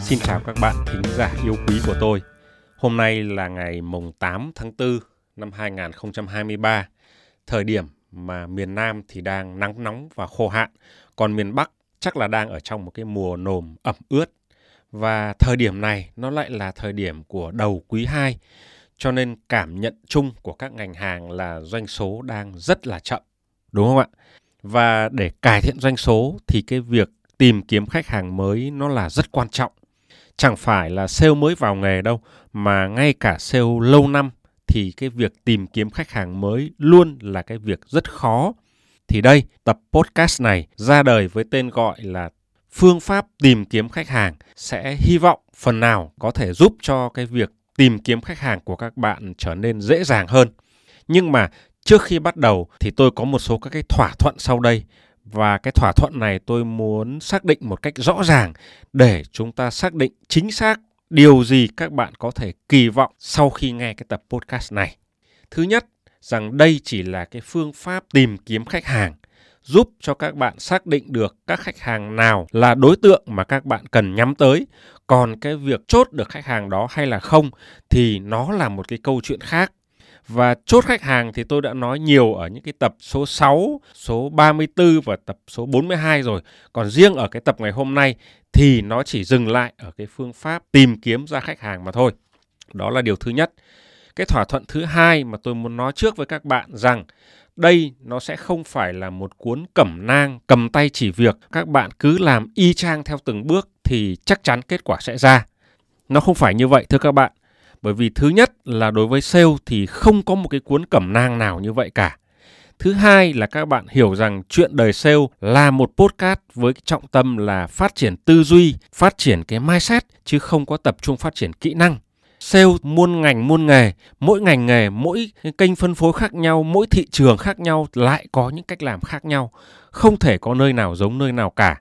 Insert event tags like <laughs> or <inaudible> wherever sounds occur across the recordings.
Xin chào các bạn thính giả yêu quý của tôi. Hôm nay là ngày mùng 8 tháng 4 năm 2023, thời điểm mà miền Nam thì đang nắng nóng và khô hạn, còn miền Bắc chắc là đang ở trong một cái mùa nồm ẩm ướt. Và thời điểm này nó lại là thời điểm của đầu quý 2, cho nên cảm nhận chung của các ngành hàng là doanh số đang rất là chậm, đúng không ạ? Và để cải thiện doanh số thì cái việc tìm kiếm khách hàng mới nó là rất quan trọng chẳng phải là sale mới vào nghề đâu mà ngay cả sale lâu năm thì cái việc tìm kiếm khách hàng mới luôn là cái việc rất khó. Thì đây, tập podcast này ra đời với tên gọi là phương pháp tìm kiếm khách hàng sẽ hy vọng phần nào có thể giúp cho cái việc tìm kiếm khách hàng của các bạn trở nên dễ dàng hơn. Nhưng mà trước khi bắt đầu thì tôi có một số các cái thỏa thuận sau đây và cái thỏa thuận này tôi muốn xác định một cách rõ ràng để chúng ta xác định chính xác điều gì các bạn có thể kỳ vọng sau khi nghe cái tập podcast này. Thứ nhất, rằng đây chỉ là cái phương pháp tìm kiếm khách hàng giúp cho các bạn xác định được các khách hàng nào là đối tượng mà các bạn cần nhắm tới. Còn cái việc chốt được khách hàng đó hay là không thì nó là một cái câu chuyện khác và chốt khách hàng thì tôi đã nói nhiều ở những cái tập số 6, số 34 và tập số 42 rồi. Còn riêng ở cái tập ngày hôm nay thì nó chỉ dừng lại ở cái phương pháp tìm kiếm ra khách hàng mà thôi. Đó là điều thứ nhất. Cái thỏa thuận thứ hai mà tôi muốn nói trước với các bạn rằng đây nó sẽ không phải là một cuốn cẩm nang cầm tay chỉ việc các bạn cứ làm y chang theo từng bước thì chắc chắn kết quả sẽ ra. Nó không phải như vậy thưa các bạn bởi vì thứ nhất là đối với sale thì không có một cái cuốn cẩm nang nào như vậy cả. Thứ hai là các bạn hiểu rằng chuyện đời sale là một podcast với trọng tâm là phát triển tư duy, phát triển cái mindset chứ không có tập trung phát triển kỹ năng. Sale muôn ngành muôn nghề, mỗi ngành nghề, mỗi kênh phân phối khác nhau, mỗi thị trường khác nhau lại có những cách làm khác nhau. Không thể có nơi nào giống nơi nào cả.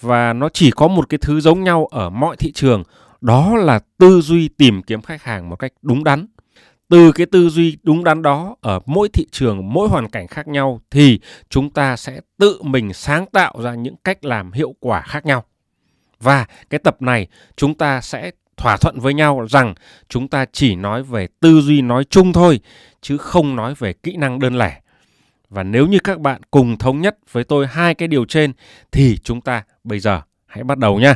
Và nó chỉ có một cái thứ giống nhau ở mọi thị trường, đó là tư duy tìm kiếm khách hàng một cách đúng đắn từ cái tư duy đúng đắn đó ở mỗi thị trường mỗi hoàn cảnh khác nhau thì chúng ta sẽ tự mình sáng tạo ra những cách làm hiệu quả khác nhau và cái tập này chúng ta sẽ thỏa thuận với nhau rằng chúng ta chỉ nói về tư duy nói chung thôi, chứ không nói về kỹ năng đơn lẻ và nếu như các bạn cùng thống nhất với tôi hai cái điều trên, thì chúng ta bây giờ hãy bắt đầu nha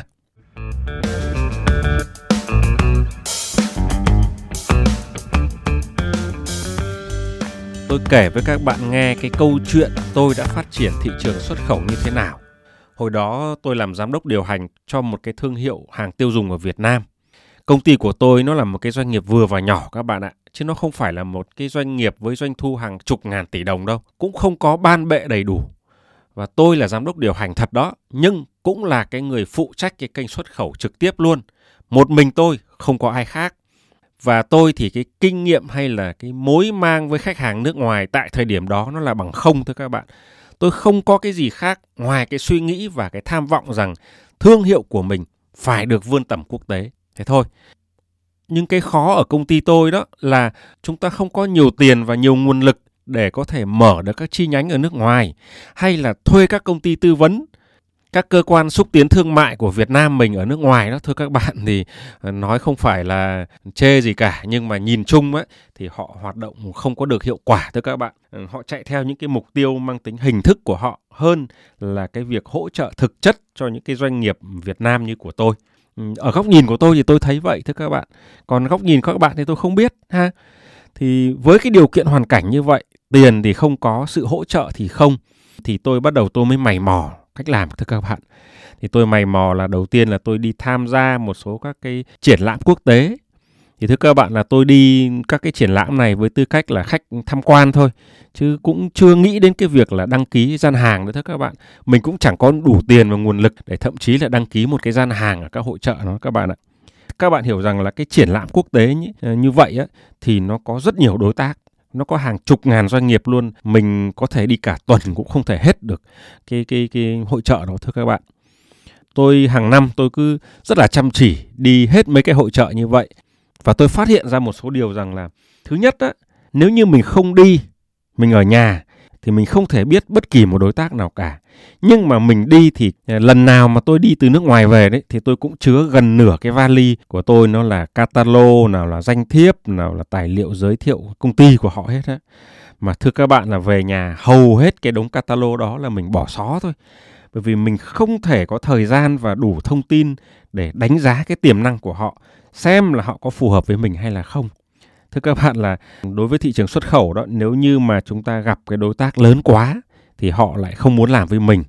tôi kể với các bạn nghe cái câu chuyện tôi đã phát triển thị trường xuất khẩu như thế nào. Hồi đó tôi làm giám đốc điều hành cho một cái thương hiệu hàng tiêu dùng ở Việt Nam. Công ty của tôi nó là một cái doanh nghiệp vừa và nhỏ các bạn ạ, chứ nó không phải là một cái doanh nghiệp với doanh thu hàng chục ngàn tỷ đồng đâu, cũng không có ban bệ đầy đủ. Và tôi là giám đốc điều hành thật đó, nhưng cũng là cái người phụ trách cái kênh xuất khẩu trực tiếp luôn. Một mình tôi, không có ai khác và tôi thì cái kinh nghiệm hay là cái mối mang với khách hàng nước ngoài tại thời điểm đó nó là bằng không thôi các bạn tôi không có cái gì khác ngoài cái suy nghĩ và cái tham vọng rằng thương hiệu của mình phải được vươn tầm quốc tế thế thôi. Nhưng cái khó ở công ty tôi đó là chúng ta không có nhiều tiền và nhiều nguồn lực để có thể mở được các chi nhánh ở nước ngoài, hay là thuê các công ty tư vấn, các cơ quan xúc tiến thương mại của Việt Nam mình ở nước ngoài đó. Thưa các bạn thì ờ, nói không phải là chê gì cả, nhưng mà nhìn chung ấy thì họ hoạt động không có được hiệu quả, thưa các bạn. Ừ, họ chạy theo những cái mục tiêu mang tính hình thức của họ hơn là cái việc hỗ trợ thực chất cho những cái doanh nghiệp Việt Nam như của tôi. Ừ, ở góc nhìn của tôi thì tôi thấy vậy, thưa các bạn. Còn góc nhìn các bạn thì tôi không biết, ha. Thì với cái điều kiện hoàn cảnh như vậy, tiền thì không có, sự hỗ trợ thì không, thì tôi bắt đầu tôi mới mày mò cách làm, thưa các bạn. Thì tôi mày mò là đầu tiên là tôi đi tham gia một số các cái triển lãm quốc tế thì thưa các bạn là tôi đi các cái triển lãm này với tư cách là khách tham quan thôi chứ cũng chưa nghĩ đến cái việc là đăng ký gian hàng nữa thưa các bạn. Mình cũng chẳng có đủ tiền và nguồn lực để thậm chí là đăng ký một cái gian hàng ở các hội trợ đó các bạn ạ. Các bạn hiểu rằng là cái triển lãm quốc tế ờ, như, vậy á, thì nó có rất nhiều đối tác nó có hàng chục ngàn doanh nghiệp luôn mình có thể đi cả tuần cũng không thể hết được cái cái cái hội trợ đó thưa các bạn. Tôi hàng năm tôi cứ rất là chăm chỉ đi hết mấy cái hội trợ như vậy và tôi phát hiện ra một số điều rằng là, thứ nhất á, nếu như mình không đi, mình ở nhà, thì mình không thể biết bất kỳ một đối tác nào cả. Nhưng mà mình đi thì à, lần nào mà tôi đi từ nước ngoài về đấy, thì tôi cũng chứa gần nửa cái vali của tôi, nó là catalog nào là danh thiếp, nào là tài liệu giới thiệu công ty của họ hết á. Mà thưa các bạn là về nhà, hầu hết cái đống catalog đó là mình bỏ xó thôi bởi vì mình không thể có thời gian và đủ thông tin để đánh giá cái tiềm năng của họ, xem là họ có phù hợp với mình hay là không. Thưa các bạn là, đối với thị trường xuất khẩu đó, nếu như mà chúng ta gặp cái đối tác lớn quá thì họ lại không muốn làm với mình.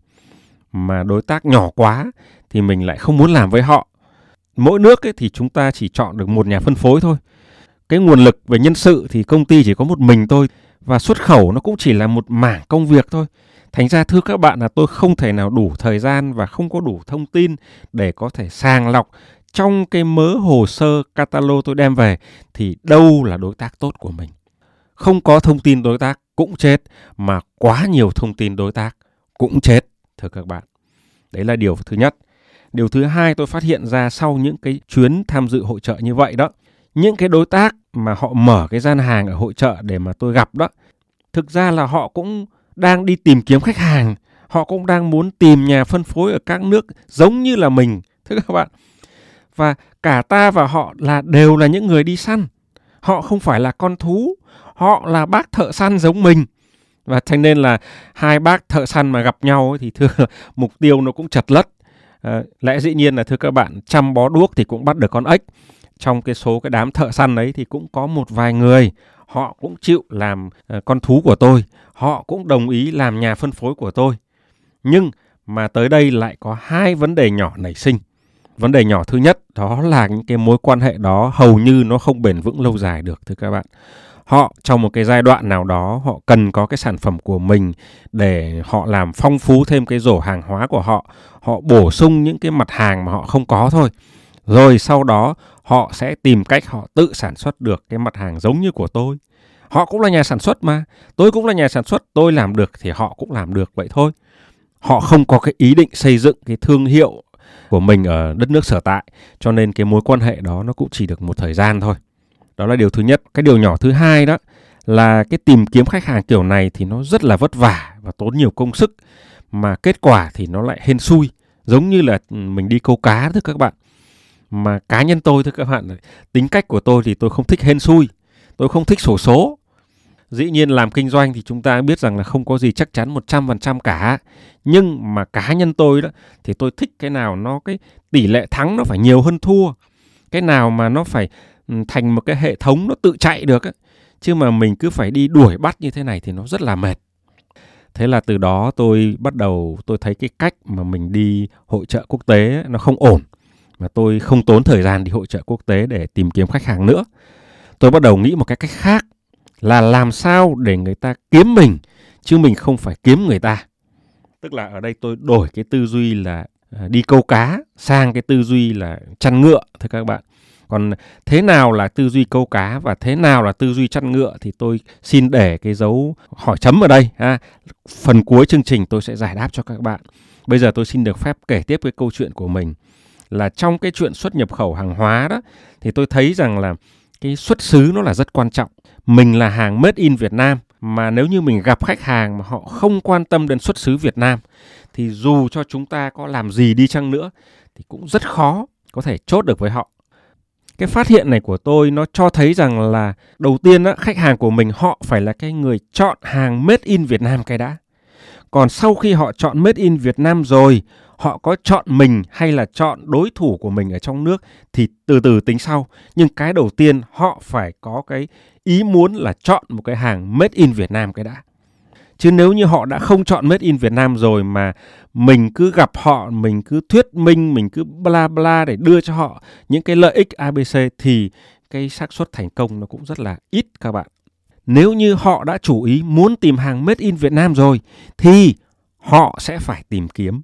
Mà đối tác nhỏ quá thì mình lại không muốn làm với họ. Mỗi nước ấy thì chúng ta chỉ chọn được một nhà phân phối thôi. Cái nguồn lực về nhân sự thì công ty chỉ có một mình thôi và xuất khẩu nó cũng chỉ là một mảng công việc thôi thành ra, thưa các bạn, là tôi không thể nào đủ thời gian và không có đủ thông tin để có thể sàng lọc. Trong cái mớ hồ sơ catalog tôi đem về thì đâu là đối tác tốt của mình. Không có thông tin đối tác cũng chết, mà quá nhiều thông tin đối tác cũng chết, thưa các bạn. Đấy là điều thứ nhất. Điều thứ hai, tôi phát hiện ra sau những cái chuyến tham dự hội trợ như vậy đó, những cái đối tác mà họ mở cái gian hàng ở hội trợ để mà tôi gặp đó, thực ra là họ cũng đang đi tìm kiếm khách hàng. Họ cũng đang muốn tìm nhà phân phối ở các nước giống như là mình thưa các bạn. Và cả ta và họ là đều là những người đi săn. Họ không phải là con thú họ là bác thợ săn giống mình. Và thành nên là hai bác thợ săn mà gặp nhau ấy, thì thưa <laughs> mục tiêu nó cũng chật lất. À, lẽ dĩ nhiên là thưa các bạn chăm bó đuốc thì cũng bắt được con ếch. Trong cái số cái đám thợ săn ấy thì cũng có một vài người họ cũng chịu làm ờ, con thú của tôi. Họ cũng đồng ý làm nhà phân phối của tôi. Nhưng mà tới đây lại có hai vấn đề nhỏ nảy sinh. Vấn đề nhỏ thứ nhất, đó là những cái mối quan hệ đó hầu như nó không bền vững lâu dài được, thưa các bạn. Họ trong một cái giai đoạn nào đó, họ cần có cái sản phẩm của mình để họ làm phong phú thêm cái rổ hàng hóa của họ. Họ bổ sung những cái mặt hàng mà họ không có thôi rồi sau đó, họ sẽ tìm cách họ tự sản xuất được cái mặt hàng giống như của tôi. Họ cũng là nhà sản xuất mà. Tôi cũng là nhà sản xuất, tôi làm được thì họ cũng làm được, vậy thôi. Họ không có cái ý định xây dựng cái thương hiệu của mình ở đất nước sở tại, cho nên cái mối quan hệ đó nó cũng chỉ được một thời gian thôi. Đó là điều thứ nhất. Cái điều nhỏ thứ hai đó là cái tìm kiếm khách hàng kiểu này thì nó rất là vất vả và tốn nhiều công sức, mà kết quả thì nó lại hên xui, giống như là ừ, mình đi câu cá thôi các bạn mà cá nhân tôi thưa các bạn tính cách của tôi thì tôi không thích hên xui. Tôi không thích sổ số. Dĩ nhiên làm kinh doanh thì chúng ta biết rằng là không có gì chắc chắn 100% cả. Nhưng mà cá nhân tôi đó thì tôi thích cái nào nó cái tỷ lệ thắng nó phải nhiều hơn thua. Cái nào mà nó phải ừ, thành một cái hệ thống nó tự chạy được ấy. chứ mà mình cứ phải đi đuổi bắt như thế này thì nó rất là mệt. Thế là từ đó tôi bắt đầu tôi thấy cái cách mà mình đi hội trợ quốc tế ấy, nó không ổn mà tôi không tốn thời gian đi hội trợ quốc tế để tìm kiếm khách hàng nữa. Tôi bắt đầu nghĩ một cái cách khác, là làm sao để người ta kiếm mình, chứ mình không phải kiếm người ta. Tức là ở đây tôi đổi cái tư duy là à, đi câu cá sang cái tư duy là chăn ngựa, thưa các bạn. Còn thế nào là tư duy câu cá và thế nào là tư duy chăn ngựa thì tôi xin để cái dấu hỏi chấm ở đây, ha. phần cuối chương trình tôi sẽ giải đáp cho các bạn. Bây giờ tôi xin được phép kể tiếp cái câu chuyện của mình là trong cái chuyện xuất nhập khẩu hàng hóa đó thì tôi thấy rằng là cái xuất xứ nó là rất quan trọng mình là hàng made in Việt Nam mà nếu như mình gặp khách hàng mà họ không quan tâm đến xuất xứ Việt Nam thì dù cho chúng ta có làm gì đi chăng nữa thì cũng rất khó có thể chốt được với họ. Cái phát hiện này của tôi nó cho thấy rằng là đầu tiên á, khách hàng của mình họ phải là cái người chọn hàng made in Việt Nam cái đã. Còn sau khi họ chọn made in Việt Nam rồi, họ có chọn mình hay là chọn đối thủ của mình ở trong nước thì từ từ tính sau. Nhưng cái đầu tiên họ phải có cái ý muốn là chọn một cái hàng made in Việt Nam cái đã. Chứ nếu như họ đã không chọn made in Việt Nam rồi mà mình cứ gặp họ, mình cứ thuyết minh, mình cứ bla bla để đưa cho họ những cái lợi ích ABC thì cái xác suất thành công nó cũng rất là ít các bạn. Nếu như họ đã chủ ý muốn tìm hàng made in Việt Nam rồi thì họ sẽ phải tìm kiếm.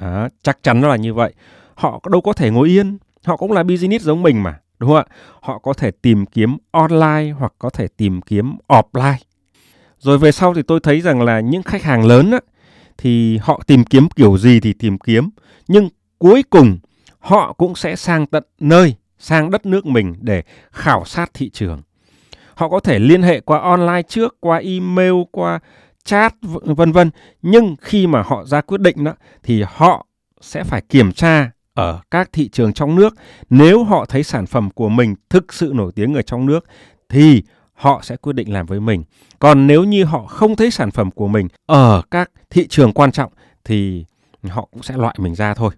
Đó, chắc chắn là như vậy. Họ đâu có thể ngồi yên, họ cũng là business giống mình mà đúng không ạ? Họ có thể tìm kiếm online hoặc có thể tìm kiếm offline. Rồi về sau thì tôi thấy rằng là những khách hàng lớn á, thì họ tìm kiếm kiểu gì thì tìm kiếm, nhưng cuối cùng họ cũng sẽ sang tận nơi, sang đất nước mình để khảo sát thị trường. Họ có thể liên hệ qua online trước, qua email, qua chat vân vân. Nhưng khi mà họ ra quyết định đó thì họ sẽ phải kiểm tra ở các thị trường trong nước. Nếu họ thấy sản phẩm của mình thực sự nổi tiếng ở trong nước thì họ sẽ quyết định làm với mình. Còn nếu như họ không thấy sản phẩm của mình ở các thị trường quan trọng thì họ cũng sẽ loại mình ra thôi.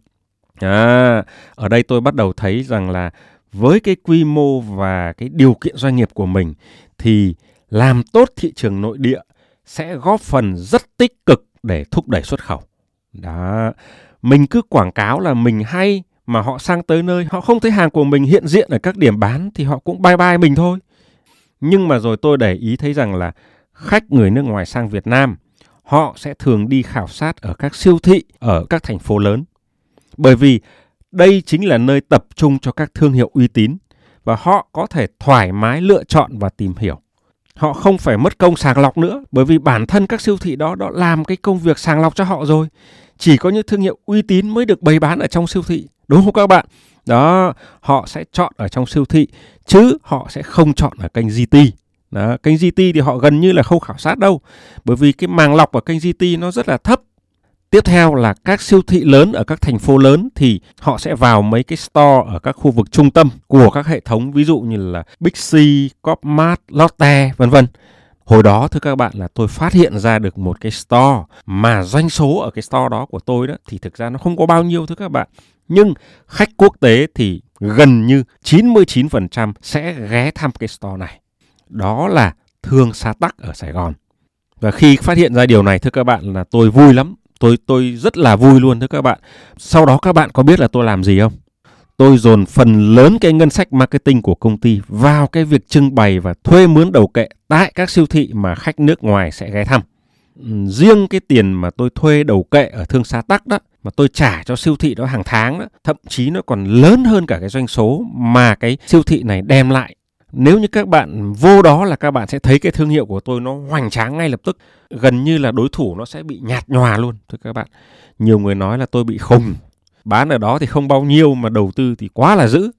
À, ở đây tôi bắt đầu thấy rằng là với cái quy mô và cái điều kiện doanh nghiệp của mình thì làm tốt thị trường nội địa sẽ góp phần rất tích cực để thúc đẩy xuất khẩu. Đó, mình cứ quảng cáo là mình hay mà họ sang tới nơi họ không thấy hàng của mình hiện diện ở các điểm bán thì họ cũng bye bye mình thôi. Nhưng mà rồi tôi để ý thấy rằng là khách người nước ngoài sang Việt Nam họ sẽ thường đi khảo sát ở các siêu thị ở các thành phố lớn. Bởi vì đây chính là nơi tập trung cho các thương hiệu uy tín và họ có thể thoải mái lựa chọn và tìm hiểu. Họ không phải mất công sàng lọc nữa bởi vì bản thân các siêu thị đó đã làm cái công việc sàng lọc cho họ rồi. Chỉ có những thương hiệu uy tín mới được bày bán ở trong siêu thị. Đúng không các bạn? Đó, họ sẽ chọn ở trong siêu thị chứ họ sẽ không chọn ở kênh GT. Đó, kênh GT thì họ gần như là không khảo sát đâu. Bởi vì cái màng lọc ở kênh GT nó rất là thấp Tiếp theo là các siêu thị lớn ở các thành phố lớn thì họ sẽ vào mấy cái store ở các khu vực trung tâm của các hệ thống ví dụ như là Big C, Copmart, Lotte vân vân. Hồi đó thưa các bạn là tôi phát hiện ra được một cái store mà doanh số ở cái store đó của tôi đó thì thực ra nó không có bao nhiêu thưa các bạn. Nhưng khách quốc tế thì gần như 99% sẽ ghé thăm cái store này. Đó là Thương Sa Tắc ở Sài Gòn. Và khi phát hiện ra điều này thưa các bạn là tôi vui lắm tôi tôi rất là vui luôn thưa các bạn. Sau đó các bạn có biết là tôi làm gì không? Tôi dồn phần lớn cái ngân sách marketing của công ty vào cái việc trưng bày và thuê mướn đầu kệ tại các siêu thị mà khách nước ngoài sẽ ghé thăm. Riêng cái tiền mà tôi thuê đầu kệ ở thương xá tắc đó mà tôi trả cho siêu thị đó hàng tháng đó, thậm chí nó còn lớn hơn cả cái doanh số mà cái siêu thị này đem lại nếu như các bạn vô đó là các bạn sẽ thấy cái thương hiệu của tôi nó hoành tráng ngay lập tức. Gần như là đối thủ nó sẽ bị nhạt nhòa luôn, thưa các bạn. Nhiều người nói là tôi bị khùng. Bán ở đó thì không bao nhiêu mà đầu tư thì quá là dữ.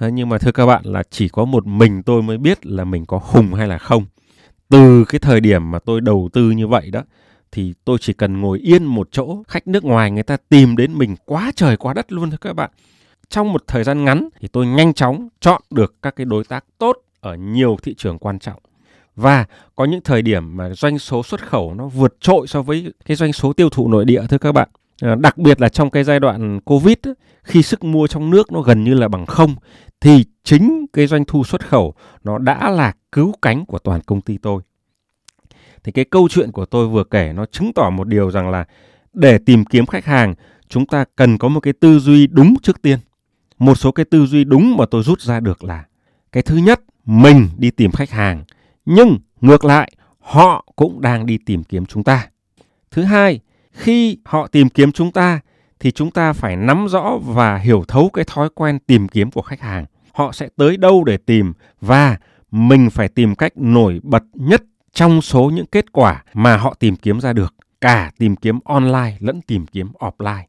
Nhưng mà thưa các bạn là chỉ có một mình tôi mới biết là mình có khùng hay là không. Từ cái thời điểm mà tôi đầu tư như vậy đó, thì tôi chỉ cần ngồi yên một chỗ, khách nước ngoài người ta tìm đến mình quá trời quá đất luôn, thưa các bạn trong một thời gian ngắn thì tôi nhanh chóng chọn được các cái đối tác tốt ở nhiều thị trường quan trọng. Và có những thời điểm mà doanh số xuất khẩu nó vượt trội so với cái doanh số tiêu thụ nội địa, thưa các bạn. Ờ, đặc biệt là trong cái giai đoạn covid khi sức mua trong nước nó gần như là bằng không, thì chính cái doanh thu xuất khẩu nó đã là cứu cánh của toàn công ty tôi. Thì cái câu chuyện của tôi vừa kể nó chứng tỏ một điều rằng là để tìm kiếm khách hàng, chúng ta cần có một cái tư duy đúng trước tiên một số cái tư duy đúng mà tôi rút ra được là cái thứ nhất, mình đi tìm khách hàng, nhưng ngược lại, họ cũng đang đi tìm kiếm chúng ta. Thứ hai, khi họ tìm kiếm chúng ta thì chúng ta phải nắm rõ và hiểu thấu cái thói quen tìm kiếm của khách hàng. Họ sẽ tới đâu để tìm và mình phải tìm cách nổi bật nhất trong số những kết quả mà họ tìm kiếm ra được, cả tìm kiếm online lẫn tìm kiếm offline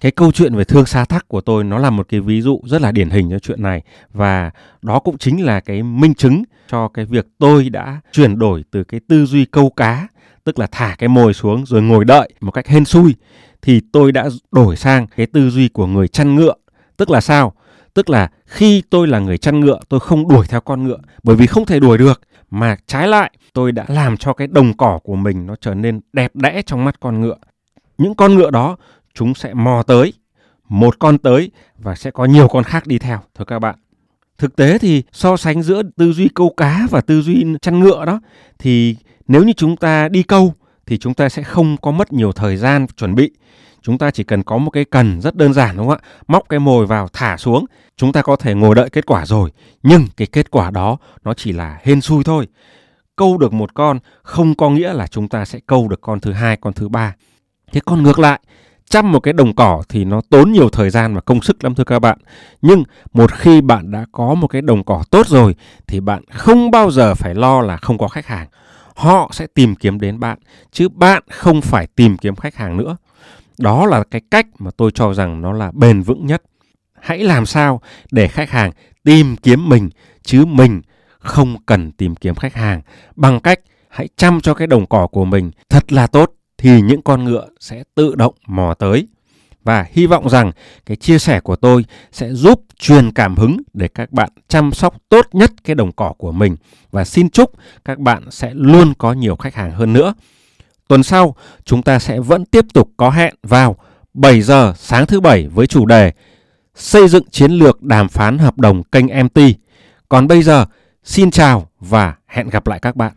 cái câu chuyện về thương xa thắc của tôi nó là một cái ví dụ rất là điển hình cho chuyện này. Và đó cũng chính là cái minh chứng cho cái việc tôi đã chuyển đổi từ cái tư duy câu cá, tức là thả cái mồi xuống rồi ngồi đợi một cách hên xui, thì tôi đã đổi sang cái tư duy của người chăn ngựa. Tức là sao? Tức là khi tôi là người chăn ngựa, tôi không đuổi theo con ngựa, bởi vì không thể đuổi được. Mà trái lại, tôi đã làm cho cái đồng cỏ của mình nó trở nên đẹp đẽ trong mắt con ngựa. Những con ngựa đó chúng sẽ mò tới, một con tới và sẽ có nhiều con khác đi theo, thưa các bạn. Thực tế thì so sánh giữa tư duy câu cá và tư duy chăn ngựa đó, thì nếu như chúng ta đi câu thì chúng ta sẽ không có mất nhiều thời gian chuẩn bị. Chúng ta chỉ cần có một cái cần rất đơn giản, đúng không ạ? Móc cái mồi vào thả xuống, chúng ta có thể ngồi đợi kết quả rồi. Nhưng cái kết quả đó, nó chỉ là hên xui thôi. Câu được một con không có nghĩa là chúng ta sẽ câu được con thứ hai, con thứ ba. Thế còn ngược lại chăm một cái đồng cỏ thì nó tốn nhiều thời gian và công sức lắm thưa các bạn. Nhưng một khi bạn đã có một cái đồng cỏ tốt rồi thì bạn không bao giờ phải lo là không có khách hàng. Họ sẽ tìm kiếm đến bạn, chứ bạn không phải tìm kiếm khách hàng nữa. Đó là cái cách mà tôi cho rằng nó là bền vững nhất. Hãy làm sao để khách hàng tìm kiếm mình, chứ mình không cần tìm kiếm khách hàng bằng cách hãy chăm cho cái đồng cỏ của mình thật là tốt thì những con ngựa sẽ tự động mò tới. Và hy vọng rằng cái chia sẻ của tôi sẽ giúp truyền cảm hứng để các bạn chăm sóc tốt nhất cái đồng cỏ của mình và xin chúc các bạn sẽ luôn có nhiều khách hàng hơn nữa. Tuần sau, chúng ta sẽ vẫn tiếp tục có hẹn vào 7 giờ sáng thứ bảy với chủ đề Xây dựng chiến lược đàm phán hợp đồng kênh MT. Còn bây giờ, xin chào và hẹn gặp lại các bạn.